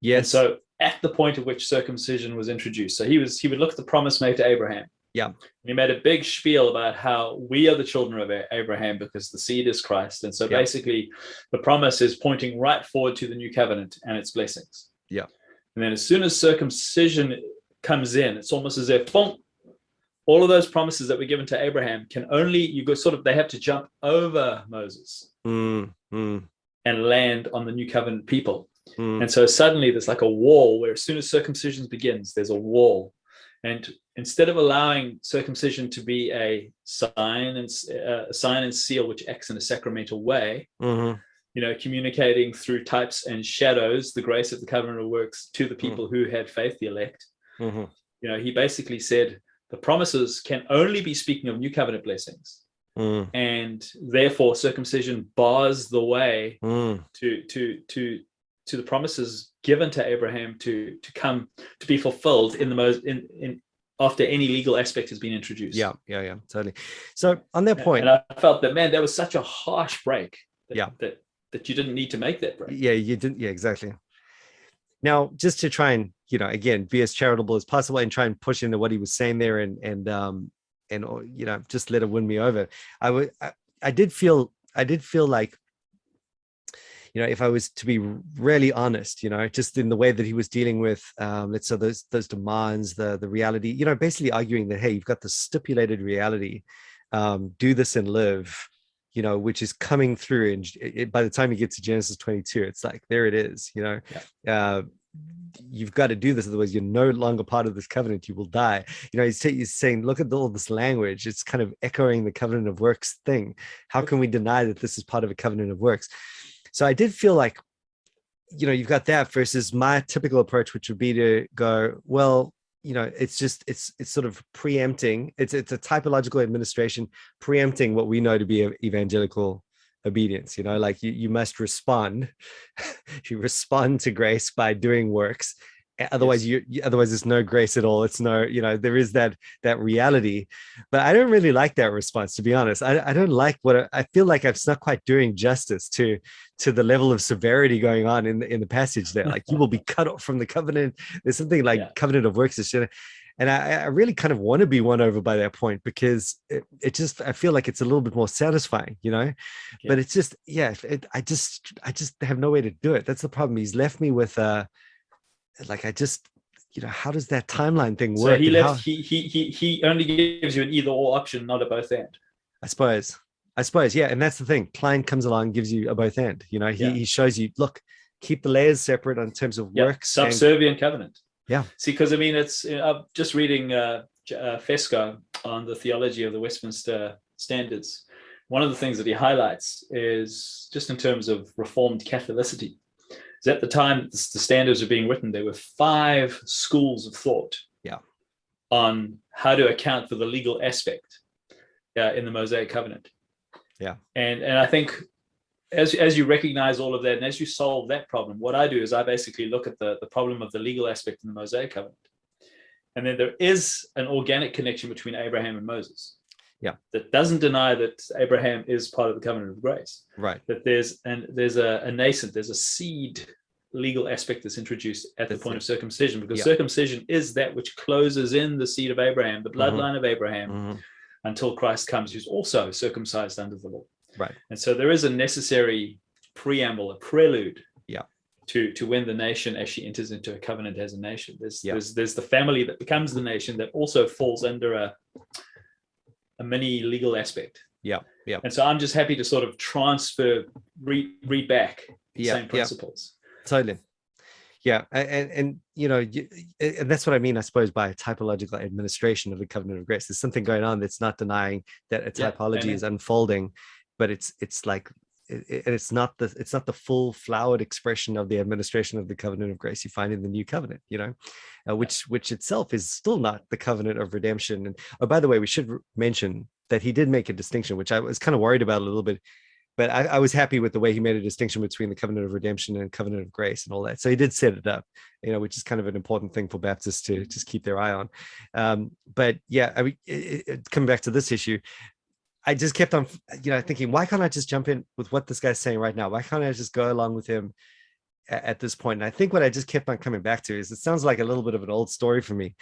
yeah so at the point at which circumcision was introduced so he was he would look at the promise made to abraham yeah. And he made a big spiel about how we are the children of Abraham because the seed is Christ. And so yeah. basically, the promise is pointing right forward to the new covenant and its blessings. Yeah. And then as soon as circumcision comes in, it's almost as if, boom, all of those promises that were given to Abraham can only, you go sort of, they have to jump over Moses mm, mm. and land on the new covenant people. Mm. And so suddenly there's like a wall where as soon as circumcision begins, there's a wall. And instead of allowing circumcision to be a sign and uh, a sign and seal which acts in a sacramental way mm-hmm. you know communicating through types and shadows the grace of the covenant works to the mm. people mm-hmm. who had faith the elect mm-hmm. you know he basically said the promises can only be speaking of new covenant blessings mm. and therefore circumcision bars the way mm. to to to to the promises given to Abraham to to come to be fulfilled in the most in in after any legal aspect has been introduced. Yeah, yeah, yeah, totally. So on that point, and I felt that man, that was such a harsh break. That, yeah, that that you didn't need to make that break. Yeah, you didn't. Yeah, exactly. Now, just to try and you know, again, be as charitable as possible and try and push into what he was saying there, and and um and you know, just let it win me over. I would, I, I did feel, I did feel like you know, if I was to be really honest, you know, just in the way that he was dealing with, um, let's say those those demands, the the reality, you know, basically arguing that hey, you've got the stipulated reality, um, do this and live, you know, which is coming through, and it, by the time you get to Genesis 22, it's like there it is, you know. Yeah. Uh, you've got to do this otherwise you're no longer part of this covenant you will die you know he's, t- he's saying look at all this language it's kind of echoing the covenant of works thing how can we deny that this is part of a covenant of works so I did feel like, you know, you've got that versus my typical approach, which would be to go, well, you know, it's just it's it's sort of preempting. It's it's a typological administration preempting what we know to be evangelical obedience. You know, like you you must respond. you respond to grace by doing works otherwise yes. you otherwise there's no grace at all it's no you know there is that that reality but i don't really like that response to be honest i, I don't like what I, I feel like i'm not quite doing justice to to the level of severity going on in the, in the passage there like you will be cut off from the covenant there's something like yeah. covenant of works and I, I really kind of want to be won over by that point because it, it just i feel like it's a little bit more satisfying you know but it's just yeah it, i just i just have no way to do it that's the problem he's left me with uh like I just you know how does that timeline thing work? So he left. How... He he he he only gives you an either or option, not a both end. I suppose. I suppose, yeah, and that's the thing. Kline comes along, gives you a both end. You know, he, Yeah. he shows you, look, keep the layers separate in terms of Yep, works. and- subservient covenant. Yeah. See, because I mean, it's I'm just reading uh, uh, Fesko on the theology of the Westminster Standards. One of the things that he highlights is just in terms of Reformed Catholicity. Is at the time the the standards were being written, there were five schools of thought. Yeah. On how to account for the legal aspect uh, in the Mosaic Covenant. Yeah. And and I think as as you recognize all of that and as you solve that problem, what I do is I basically look at the, the problem of the legal aspect in the Mosaic covenant. And then there is an organic connection between Abraham and Moses. Yeah. That doesn't deny that Abraham is part of the covenant of grace. right. That there's and there's a, a nascent, there's a seed legal aspect that's introduced at the point it. of circumcision because Yeah. circumcision is that which closes in the seed of Abraham, the bloodline of Abraham, Mhm. until Christ comes, who's also circumcised under the law. Right. And so there is a necessary preamble, a prelude. Yeah. To to when the nation actually enters into a covenant as a nation. There's Yeah. there's there's the family that becomes the nation that also falls under a a mini legal aspect. Yeah. Yeah. And so I'm just happy to sort of transfer, read read back the Yeah, same yeah. principles. Totally. Yeah, and and you know, you, and that's what I mean, I suppose, by a typological administration of the covenant of grace. There's something going on that's not denying that a typology amen. is unfolding, but it's it's like it, it- it's not the it's not the full flowered expression of the administration of the covenant of grace you find in the new covenant. You know, uh, which which itself is still not the covenant of redemption. And oh, by the way, we should mention that he did make a distinction, which I was kind of worried about a little bit but I, I was happy with the way he made a distinction between the covenant of redemption and covenant of grace and all that. So he did set it up, you know, which is kind of an important thing for Baptists to just keep their eye on. Um, but yeah, I mean, it, it, coming back to this issue, I just kept on, you know, thinking, why can't I just jump in with what this guy's saying right now? Why can't I just go along with him at, at this point? And I think what I just kept on coming back to is it sounds like a little bit of an old story for me,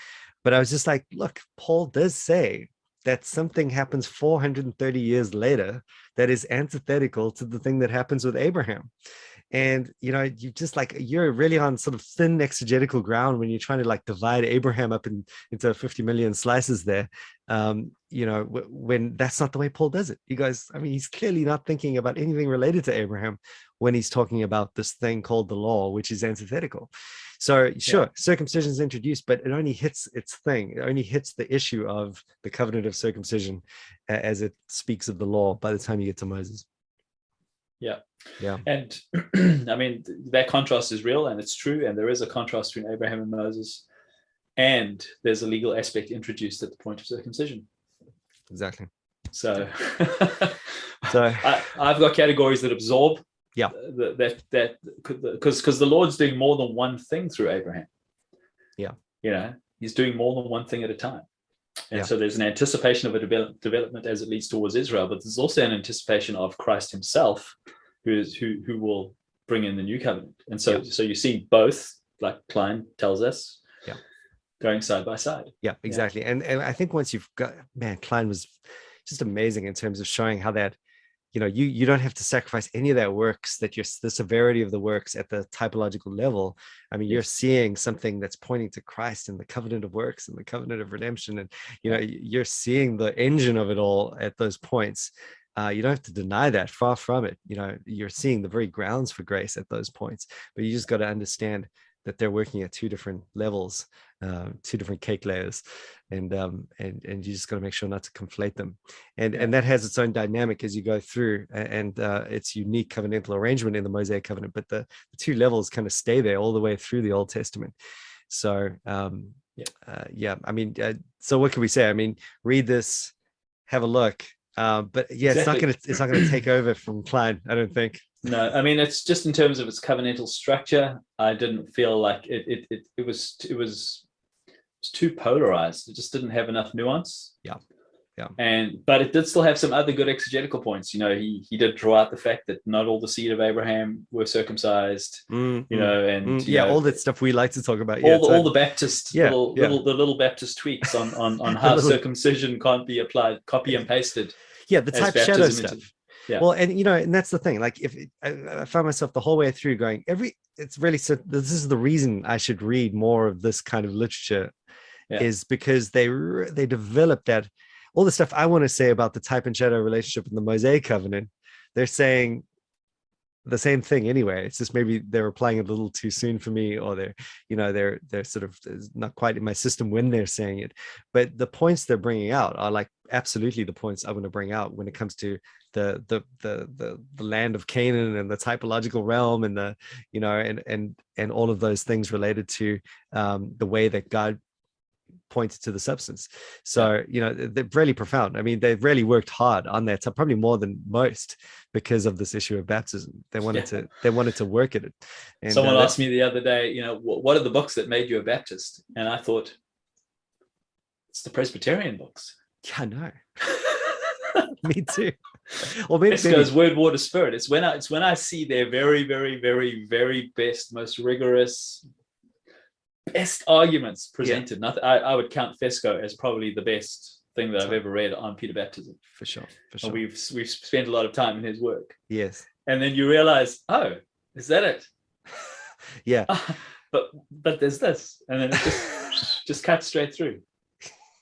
but I was just like, look, Paul does say that something happens 430 years later that is antithetical to the thing that happens with Abraham. And you know, you just like you're really on sort of thin exegetical ground when you're trying to like divide Abraham up in, into 50 million slices there. Um, you know, w- when that's not the way Paul does it. You guys, I mean, he's clearly not thinking about anything related to Abraham when he's talking about this thing called the law, which is antithetical. So sure, circumcision is introduced, but it only hits its thing. It only hits the issue of the covenant of circumcision as it speaks of the law by the time you get to Moses. And I mean, that contrast is real and it's true. And there is a contrast between Abraham and Moses. And there's a legal aspect introduced at the point of circumcision. Exactly. So, So I, I've got categories that absorb. Yeah. That that because because the Lord's doing more than one thing through Abraham. Yeah. You know, He's doing more than one thing at a time. And Yeah. so there's an anticipation of a develop, development as it leads towards Israel, but there's also an anticipation of Christ Himself, who is who who will bring in the new covenant. And so Yeah. so you see both, like Kline tells us, Yeah. going side by side. yeah, exactly. And and I think once you've got man, Kline was just amazing in terms of showing how that you know you you don't have to sacrifice any of that works that you're the severity of the works at the typological level. I mean you're seeing something that's pointing to christ and the covenant of works and the covenant of redemption and you know you're seeing the engine of it all at those points. Uh, you don't have to deny that far from it. You know you're seeing the very grounds for grace at those points but you just got to understand that they're working at two different levels um, two different cake layers and um and and you just got to make sure not to conflate them. And and that has its own dynamic as you go through and uh, its unique covenantal arrangement in the mosaic covenant but the, the two levels kind of stay there all the way through the old testament. So um Yeah. uh, yeah i mean uh, so what can we say? I mean read this have a look uh, but yeah it's not gonna it's not gonna take over from Kline i don't think No, I mean it's just in terms of its covenantal structure. I didn't feel like it. It it, it was it was it was too polarized. It just didn't have enough nuance. Yeah. Yeah. And but it did still have some other good exegetical points. You know, he he did draw out the fact that not all the seed of Abraham were circumcised. Mm, You mm, know, and mm, you yeah know, all that stuff we like to talk about all yeah the, all the Baptist Yeah, little yeah. little the little Baptist tweaks on on on how little- circumcision can't be applied, copy and pasted. yeah the type shadow stuff into- Yeah. well and you know and that's the thing like if it, I, I found myself the whole way through going every it's really so this is the reason i should read more of this kind of literature Yeah. is because they they develop that all the stuff I want to say about the type and shadow relationship in the Mosaic covenant, they're saying the same thing anyway. It's just maybe they're applying it a little too soon for me, or they're, you know, they're they're sort of not quite in my system when they're saying it. But the points they're bringing out are like absolutely the points I want to bring out when it comes to the the the the, the land of Canaan and the typological realm and the you know and and and all of those things related to um, the way that God pointed to the substance. So, you know, they're really profound. I mean, they've really worked hard on that. So probably more than most because of this issue of baptism. They wanted yeah. to they wanted to work at it. And, Someone uh, asked me the other day, you know, what are the books that made you a Baptist? And I thought, it's the Presbyterian books. Yeah, I know. me too. Well, maybe, this goes word, water, spirit. It's when I it's when I see their very, very, very, very best, most rigorous, best arguments presented. Yeah. Nothing, I, I would count Fesko as probably the best thing that I've ever read on paedobaptism. For sure. For sure. And we've we've spent a lot of time in his work. Yes. And then you realize, oh, is that it? yeah. Ah, but but there's this. And then it just just cuts straight through.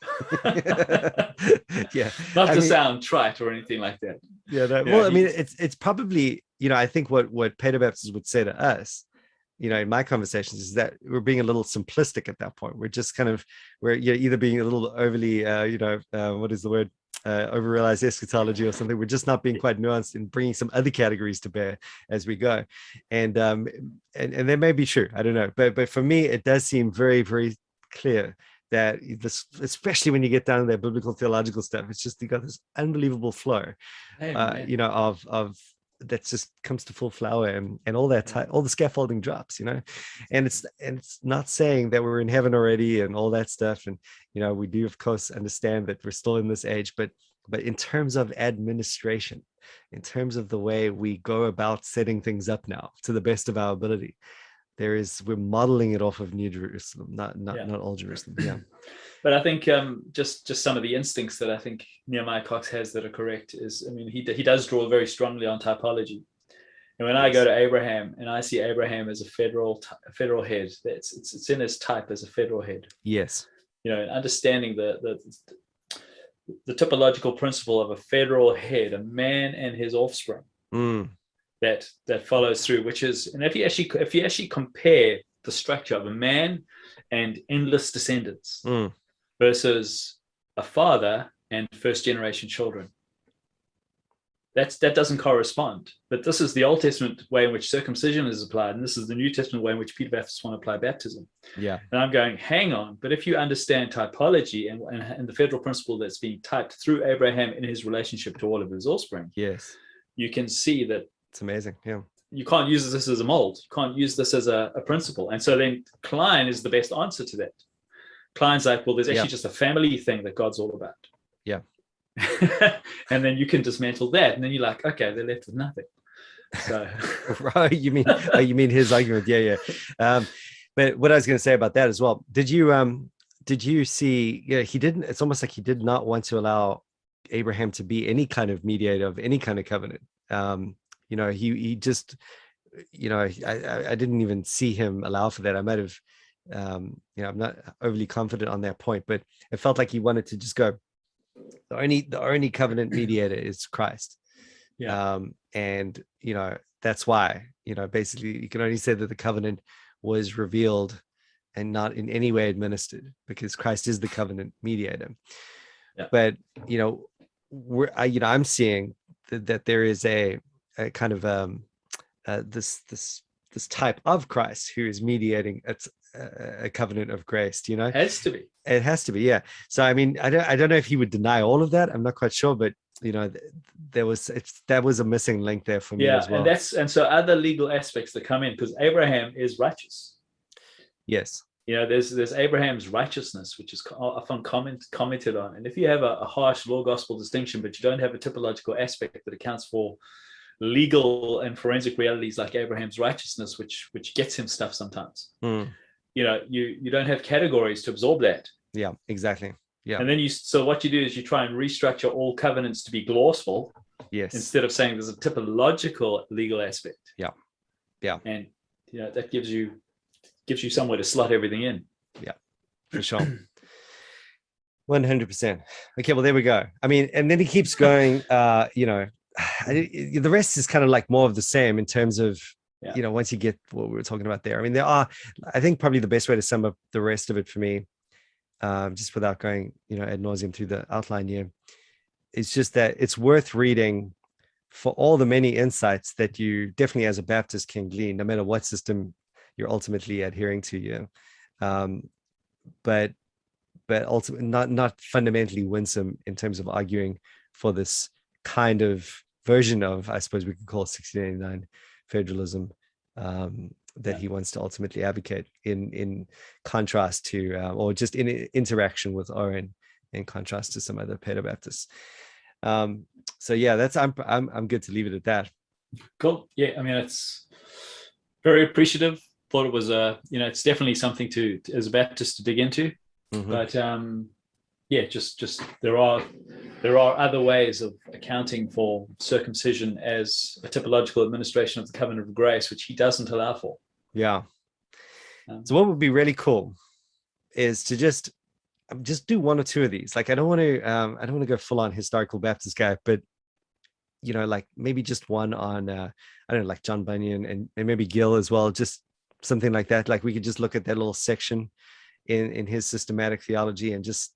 yeah. Not I to mean, sound trite or anything like that. Yeah, that, well, I mean, it's it's probably, you know, I think what what paedobaptist would say to us you know in my conversations is that we're being a little simplistic at that point. We're just kind of we're you know, either being a little overly uh, you know uh, what is the word? Uh, overrealized eschatology or something. We're just not being quite nuanced in bringing some other categories to bear as we go. And um and, and that may be true. I don't know. But but for me it does seem very very clear that this, especially when you get down to that biblical theological stuff, it's just you got this unbelievable flow, uh, you know, of of that just comes to full flower and, and all that mm. time, all the scaffolding drops, you know, and it's and it's not saying that we're in heaven already and all that stuff. And you know, we do of course understand that we're still in this age, but but in terms of administration, in terms of the way we go about setting things up now to the best of our ability, there is we're modeling it off of New Jerusalem, not not yeah. not old Jerusalem. Yeah. but I think um, just just some of the instincts that I think Nehemiah Cox has that are correct is I mean he he does draw very strongly on typology, and when yes. I go to Abraham and I see Abraham as a federal federal head, that's it's, it's in his type as a federal head. Yes, you know, understanding the the the typological principle of a federal head, a man and his offspring. Mm. That that follows through, which is, and if you actually if you actually compare the structure of a man and endless descendants, mm versus a father and first generation children. That's that doesn't correspond. But this is the Old Testament way in which circumcision is applied, and this is the New Testament way in which paedobaptists want to apply baptism. Yeah. And I'm going, hang on. But if you understand typology and, and, and the federal principle that's being typed through Abraham in his relationship to all of his offspring, yes, you can see that it's amazing. Yeah. You can't use this as a mold. You can't use this as a, a principle. And so then Kline is the best answer to that. Kline's like, well, there's actually yeah. just a family thing that God's all about. Yeah. and then you can dismantle that, and then you're like, okay, they're left with nothing. So, right? You mean oh, you mean his argument? Yeah, yeah. Um, but what I was going to say about that as well. Did you um did you see? Yeah, he didn't. It's almost like he did not want to allow Abraham to be any kind of mediator of any kind of covenant. Um, you know, he he just, you know, I I, I didn't even see him allow for that. I might have um, you know, I'm not overly confident on that point, but it felt like he wanted to just go. The only the only covenant mediator is Christ. Yeah. Um, and you know that's why you know basically you can only say that the covenant was revealed and not in any way administered because Christ is the covenant mediator. Yeah. But you know, we're I, you know I'm seeing that, that there is a, a kind of um uh, this this this type of Christ who is mediating it's a covenant of grace you know? It has to be. It has to be yeah. So i mean i don't i don't know if he would deny all of that i'm not quite sure but you know there was it's that was a missing link there for me yeah as well. and that's and so other legal aspects that come in because abraham is righteous. Yes. You know there's there's abraham's righteousness which is often comment, commented on and if you have a, a harsh law gospel distinction but you don't have a typological aspect that accounts for legal and forensic realities like abraham's righteousness which which gets him stuff sometimes. Mm you know you you don't have categories to absorb that. Yeah exactly. Yeah. And then you so what you do is you try and restructure all covenants to be glossful yes. instead of saying there's a typological legal aspect. Yeah. Yeah. And you know that gives you gives you somewhere to slot everything in. Yeah for sure. One hundred percent. Okay, well there we go. I mean, and then he keeps going. Uh, you know, the rest is kind of like more of the same in terms of Yeah. you know once you get what we were talking about there. I mean, there are. I think probably the best way to sum up the rest of it for me, um, just without going you know ad nauseum through the outline here, it's just that it's worth reading for all the many insights that you definitely as a Baptist can glean, no matter what system you're ultimately adhering to. You, um, but but ultimately not not fundamentally winsome in terms of arguing for this kind of version of I suppose we could call 1689 federalism um, that Yeah. he wants to ultimately advocate in in contrast to uh, or just in interaction with Owen in contrast to some other pedobaptists. Um, so yeah, that's I'm I'm I'm good to leave it at that. Cool. Yeah, I mean it's very appreciative. Thought it was uh, you know, it's definitely something to as a Baptist to dig into. Mhm. But um yeah, just just there are there are other ways of accounting for circumcision as a typological administration of the covenant of grace, which he doesn't allow for. Yeah. Um, So what would be really cool is to just um, just do one or two of these. Like I don't want to um I don't want to go full on historical Baptist guy, but you know, like maybe just one on uh I don't know, like John Bunyan and, and maybe Gill as well, just something like that. Like we could just look at that little section in in his systematic theology and just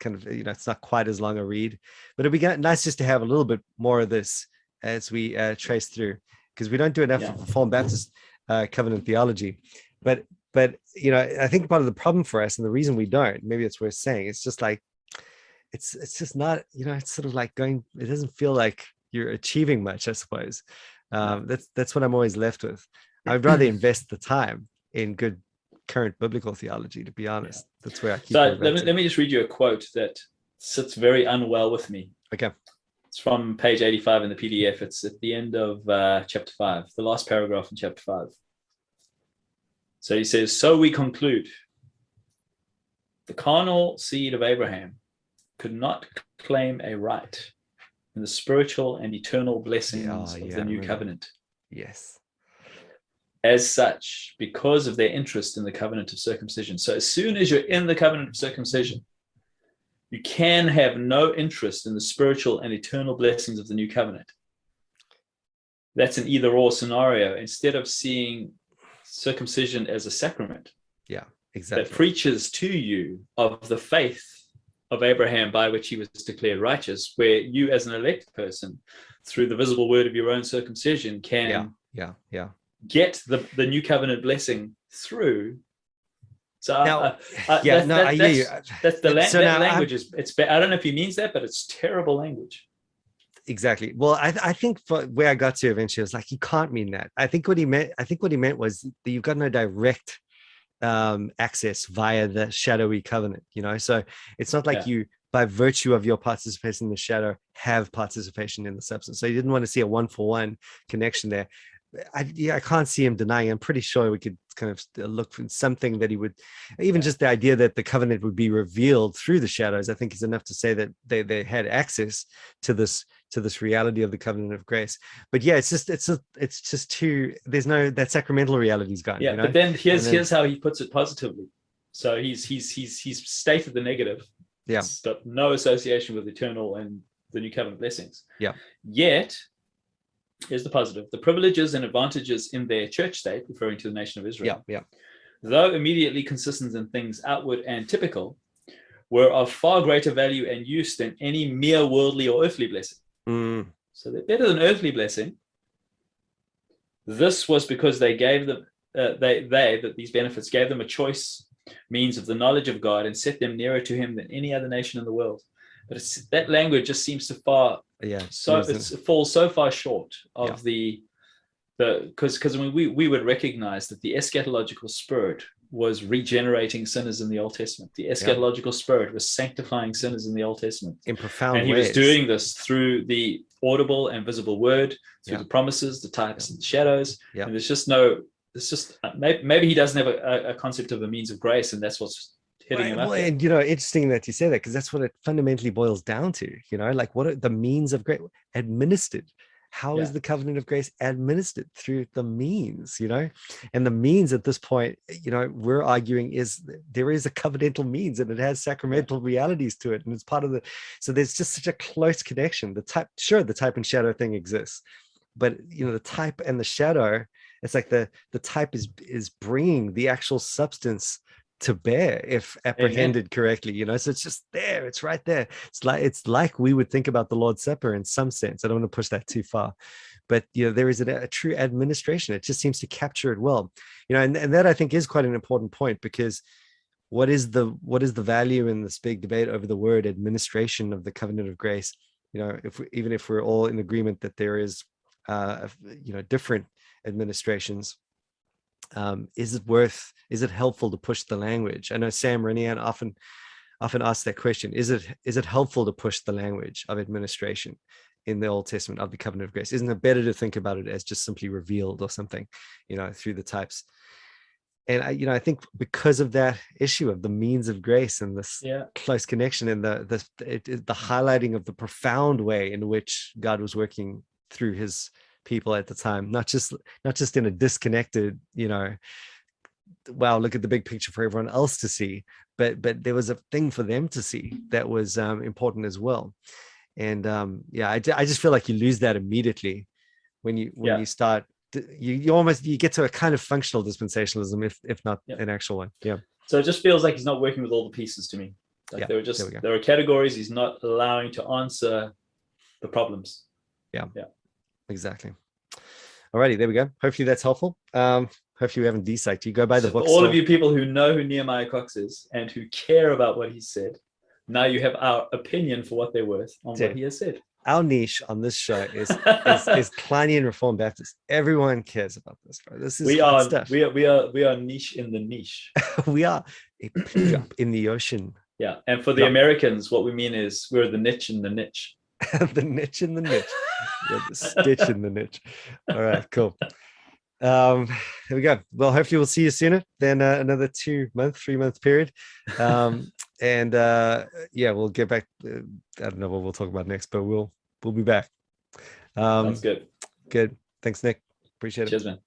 kind of you know it's not quite as long a read, but it'd be nice just to have a little bit more of this as we uh, trace through because we don't do enough Yeah. of Reformed Baptist uh, covenant theology. But but you know I think part of the problem for us and the reason we don't maybe it's worth saying it's just like it's it's just not you know it's sort of like going it doesn't feel like you're achieving much I suppose. Um, that's that's what I'm always left with. I'd rather invest the time in good current biblical theology. To be honest, that's where I keep. So let me, let me just read you a quote that sits very unwell with me. Okay. It's from page 85 in the PDF. It's at the end of uh, chapter 5, the last paragraph in chapter 5. So he says, So we conclude the carnal seed of Abraham could not claim a right in the spiritual and eternal blessings Yeah, of yeah, the new remember. covenant. Yes. As such, because of their interest in the covenant of circumcision. So as soon as you're in the covenant of circumcision, you can have no interest in the spiritual and eternal blessings of the new covenant. That's an either or scenario. Instead of seeing circumcision as a sacrament yeah, Exactly. that preaches to you of the faith of Abraham by which he was declared righteous, where you, as an elect person, through the visible word of your own circumcision, can Yeah. yeah. Yeah. Get the, the new covenant blessing through. So Now, uh, uh, yeah. that- no, that- I hear you. that's- that's the So that now I'm- is it's I don't know if he means that, but it's terrible language. exactly well I, I think for where i got to eventually was like he can't mean that i think what he meant i think what he meant was that you've got no direct um access via the shadowy covenant you know so it's not like Yeah. you by virtue of your participation in the shadow have participation in the substance so you didn't want to see a one for one connection there I, yeah, I can't see him denying. I'm pretty sure we could kind of uh, look for something that he would, even Yeah. just the idea that the covenant would be revealed through the shadows. I think is enough to say that they they had access to this to this reality of the covenant of grace. But yeah, it's just it's a, it's just too. There's no that sacramental reality's gone. Yeah, you know? but then here's then- here's how he puts it positively. So he's he's he's he's stated the negative. Yeah. It's got no association with eternal and the new covenant blessings. Yeah. Yet, here's the positive: the privileges and advantages in their church state, referring to the nation of Israel. yeah, yeah, though immediately consistent in things outward and typical, were of far greater value and use than any mere worldly or earthly blessing. Mm, So they're better than earthly blessing. This was because they gave them, uh, they, they, that these benefits gave them a choice means of the knowledge of God and set them nearer to Him than any other nation in the world. But it's, that language just seems to far yeah. so it's, it falls so far short of Yeah. the the because because I mean we we would recognize that the eschatological spirit was regenerating sinners in the Old Testament. The eschatological spirit was sanctifying sinners in the Old Testament, in profound and he ways. was doing this through the audible and visible word, through Yeah. the promises, the types, and the shadows. Yeah. And there's just no. It's just uh, maybe, maybe he doesn't have a, a concept of a means of grace, and that's what's hitting Well, up. well, there. and you know, interesting that you say that because that's what it fundamentally boils down to. You know, like what are the means of grace administered? How is Yeah. the covenant of grace administered through the means, you know? And the means at this point, you know, we're arguing is there is a covenantal means and it has sacramental realities to it. And it's part of the, so there's just such a close connection. The type, sure, the type and shadow thing exists, but you know, the type and the shadow, it's like the the type is is bringing the actual substance to bear if apprehended correctly you know so it's just there it's right there. It's like it's like we would think about the lord's supper in some sense i don't want to push that too far but you know there is a, a true administration it just seems to capture it well you know and, and that i think is quite an important point because what is the what is the value in this big debate over the word administration of the covenant of grace? You know if we, even if we're all in agreement that there is uh you know different administrations um, is it worth is it helpful to push the language? I know sam Renihan often often asks that question is it is it helpful to push the language of administration in the old testament of the covenant of grace? Isn't it better to think about it as just simply revealed or something you know through the types? And i you know i think because of that issue of the means of grace and this Yeah. close connection and the the it, it- the highlighting of the profound way in which god was working through his people at the time not just not just in a disconnected you know wow look at the big picture for everyone else to see but but there was a thing for them to see that was um, important as well and um yeah I, I just feel like you lose that immediately when you when Yeah. you start you, you almost you get to a kind of functional dispensationalism if if not Yeah. an actual one yeah So it just feels like he's not working with all the pieces to me. Like Yeah, there were just we there are categories he's not allowing to answer the problems. Exactly alrighty there we go hopefully that's helpful um hopefully we haven't de-psyched you go buy the So book all still. of you people who know who Nehemiah Cox is and who care about what he said, now you have our opinion for what they're worth on Yeah. what he has said. our niche on this show is is, is Klinean Reformed Baptist. Everyone cares about this, bro. This is we are stuff. we are we are we are niche in the niche. we are a drop in the ocean. Yeah. And for the Yeah. Americans, what we mean is we're the niche in the niche. the niche in the niche. Yeah, the stitch in the niche. All right, cool. Um, there we go. Well, hopefully we'll see you sooner than uh, another two month, three month period. Um, and uh, yeah, we'll get back. Uh, I don't know what we'll talk about next, but we'll we'll be back. Um, Sounds good. good. Thanks, Nick. Appreciate it. Cheers, man.